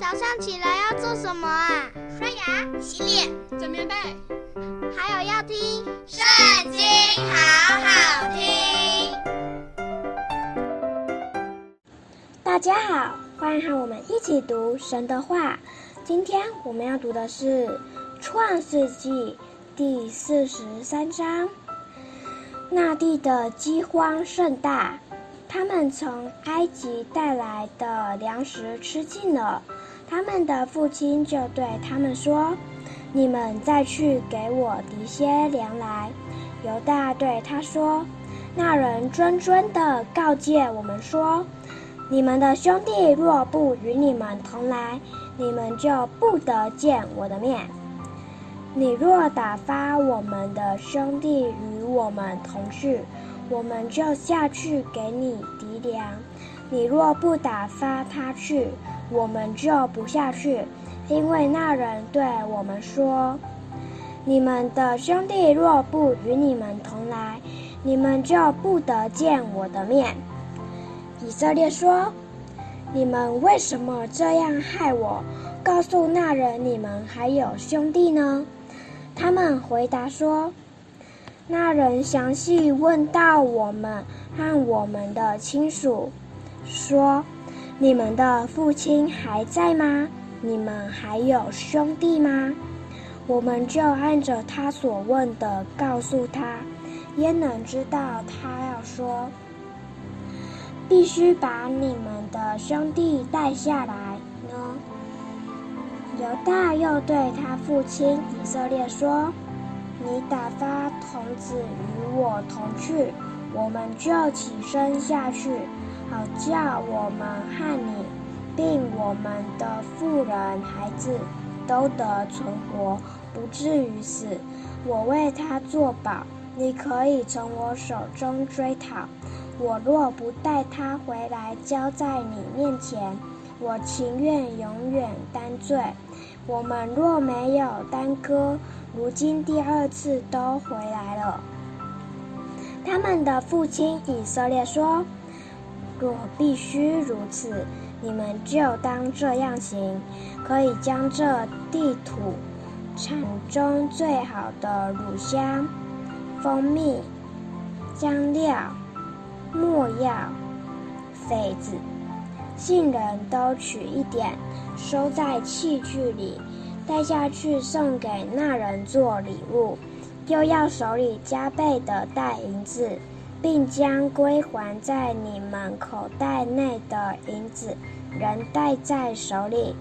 早上起来要做什么啊？刷牙、洗脸、整棉被，还有要听《圣经》，好好听。大家好，欢迎和我们一起读神的话。今天我们要读的是《创世纪》第四十三章。那地的饥荒甚大。他们从埃及带来的粮食吃尽了，他们的父亲就对他们说：“你们再去给我提些粮来。”犹大对他说：“那人谆谆地告诫我们说，你们的兄弟若不与你们同来，你们就不得见我的面。你若打发我们的兄弟与我们同去。”我们就下去给你糴粮，你若不打发他去，我们就不下去，因为那人对我们说：“你们的兄弟若不与你们同来，你们就不得见我的面。”以色列说：“你们为什么这样害我？告诉那人你们还有兄弟呢？”他们回答说。那人详细问到我们和我们的亲属，说：“你们的父亲还在吗？你们还有兄弟吗？”我们就按着他所问的告诉他，焉能知道他要说，必须把你们的兄弟带下来呢？犹大又对他父亲以色列说。你打发童子与我同去，我们就起身下去，好叫我们和你，并我们的妇人孩子都得存活，不至于死。我为他作保，你可以从我手中追讨。我若不带他回来交在你面前，我情愿永远担罪。我们若没有耽搁，如今第二次都回来了。他们的父亲以色列说：“若必须如此，你们就当这样行。可以将这地土产中最好的乳香、蜂蜜、香料、没药、榧子、杏仁都取一点，收在器具里。”带下去送给那人做礼物，又要手里加倍的带银子，并将归还在你们口袋内的银子，仍带在手里。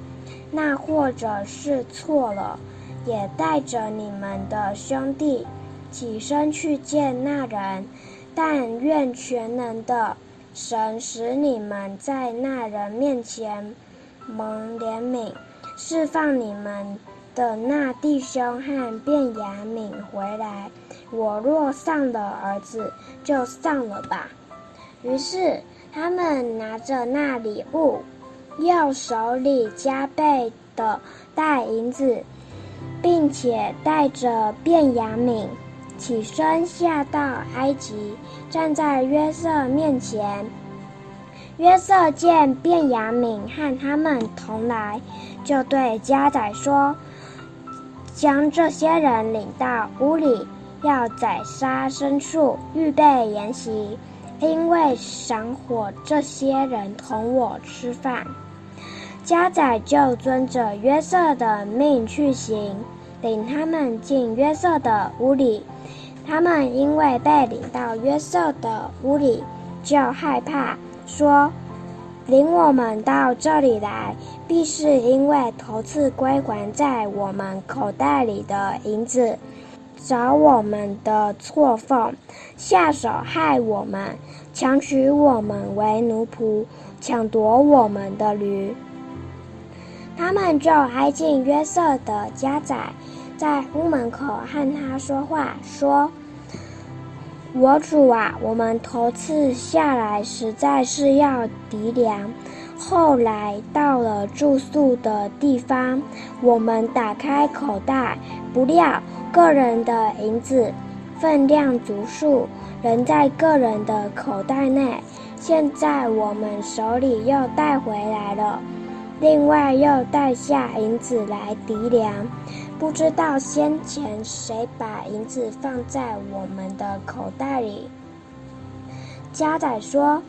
那或者是错了，也带着你们的兄弟起身去见那人，但愿全能的神使你们在那人面前蒙怜悯。释放你们的那弟兄和便雅敏回来。我若丧了儿子，就丧了吧。于是他们拿着那礼物，又手里加倍的带银子，并且带着便雅敏，起身下到埃及，站在约瑟面前。约瑟见便雅悯和他们同来。就对家宰说：“将这些人领到屋里，要宰杀牲畜，预备筵席，因为赏火这些人同我吃饭。”家宰就遵着约瑟的命去行，领他们进约瑟的屋里。他们因为被领到约瑟的屋里，就害怕，说。领我们到这里来，必是因为头次归还在我们口袋里的银子，找我们的错缝，下手害我们，强取我们为奴仆，抢夺我们的驴。他们就挨近约瑟的家宅，在屋门口和他说话，说。我主啊，我们头次下来实在是要糴粮，后来到了住宿的地方，我们打开口袋，不料个人的银子分量足数，仍在个人的口袋内。现在我们手里又带回来了，另外又带下银子来籴粮。不知道先前谁把银子放在我们的口袋里？家宰说：“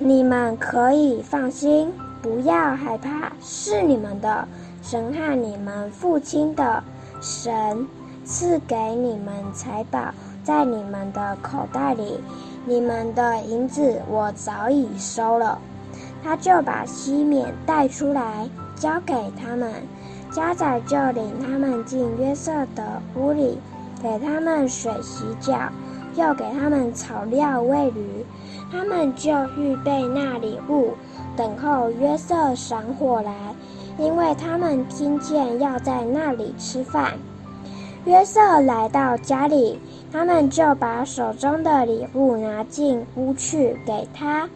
你们可以放心，不要害怕，是你们的神和你们父亲的神赐给你们财宝在你们的口袋里。你们的银子我早已收了。”他就把西缅带出来，交给他们。家宰就领他们进约瑟的屋里，给他们水洗脚，又给他们草料喂驴。他们就预备那礼物，等候约瑟赏火来，因为他们听见要在那里吃饭。约瑟来到家里，他们就把手中的礼物拿进屋去给他，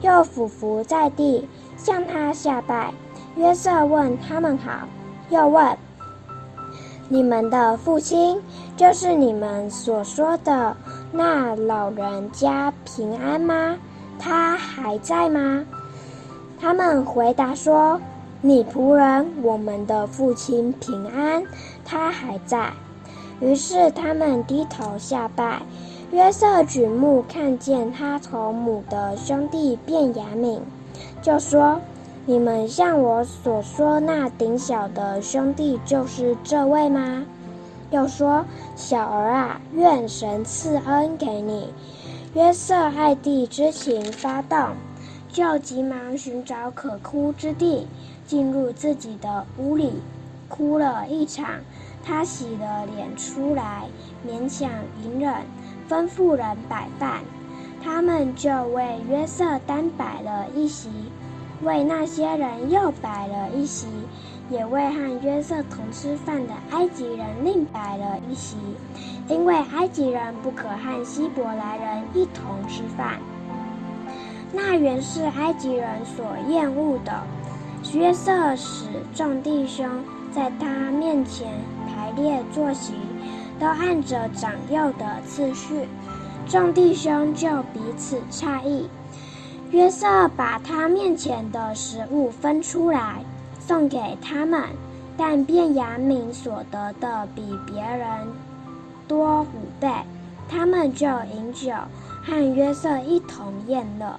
又俯伏在地向他下拜。约瑟问他们好。又问：“你们的父亲，就是你们所说的那老人家平安吗？他还在吗？”他们回答说：“你仆人，我们的父亲平安，他还在。”于是他们低头下拜。约瑟举目看见他同母的兄弟便雅悯，就说。你们像我所说那顶小的兄弟就是这位吗？又说：“小儿啊，愿神赐恩给你。”约瑟爱弟之情发动，就急忙寻找可哭之地，进入自己的屋里，哭了一场。他洗了脸出来，勉强隐忍，吩咐人摆饭。他们就为约瑟单摆了一席。为那些人又摆了一席，也为和约瑟同吃饭的埃及人另摆了一席，因为埃及人不可和希伯来人一同吃饭。那原是埃及人所厌恶的。约瑟使众弟兄在他面前排列坐席，都按着长幼的次序，众弟兄就彼此诧异。约瑟把他面前的食物分出来，送给他们，但便雅悯所得的比别人多五倍，他们就饮酒，和约瑟一同宴乐。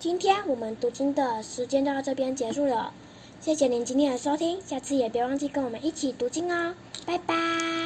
今天我们读经的时间就到这边结束了，谢谢您今天的收听，下次也别忘记跟我们一起读经哦，拜拜。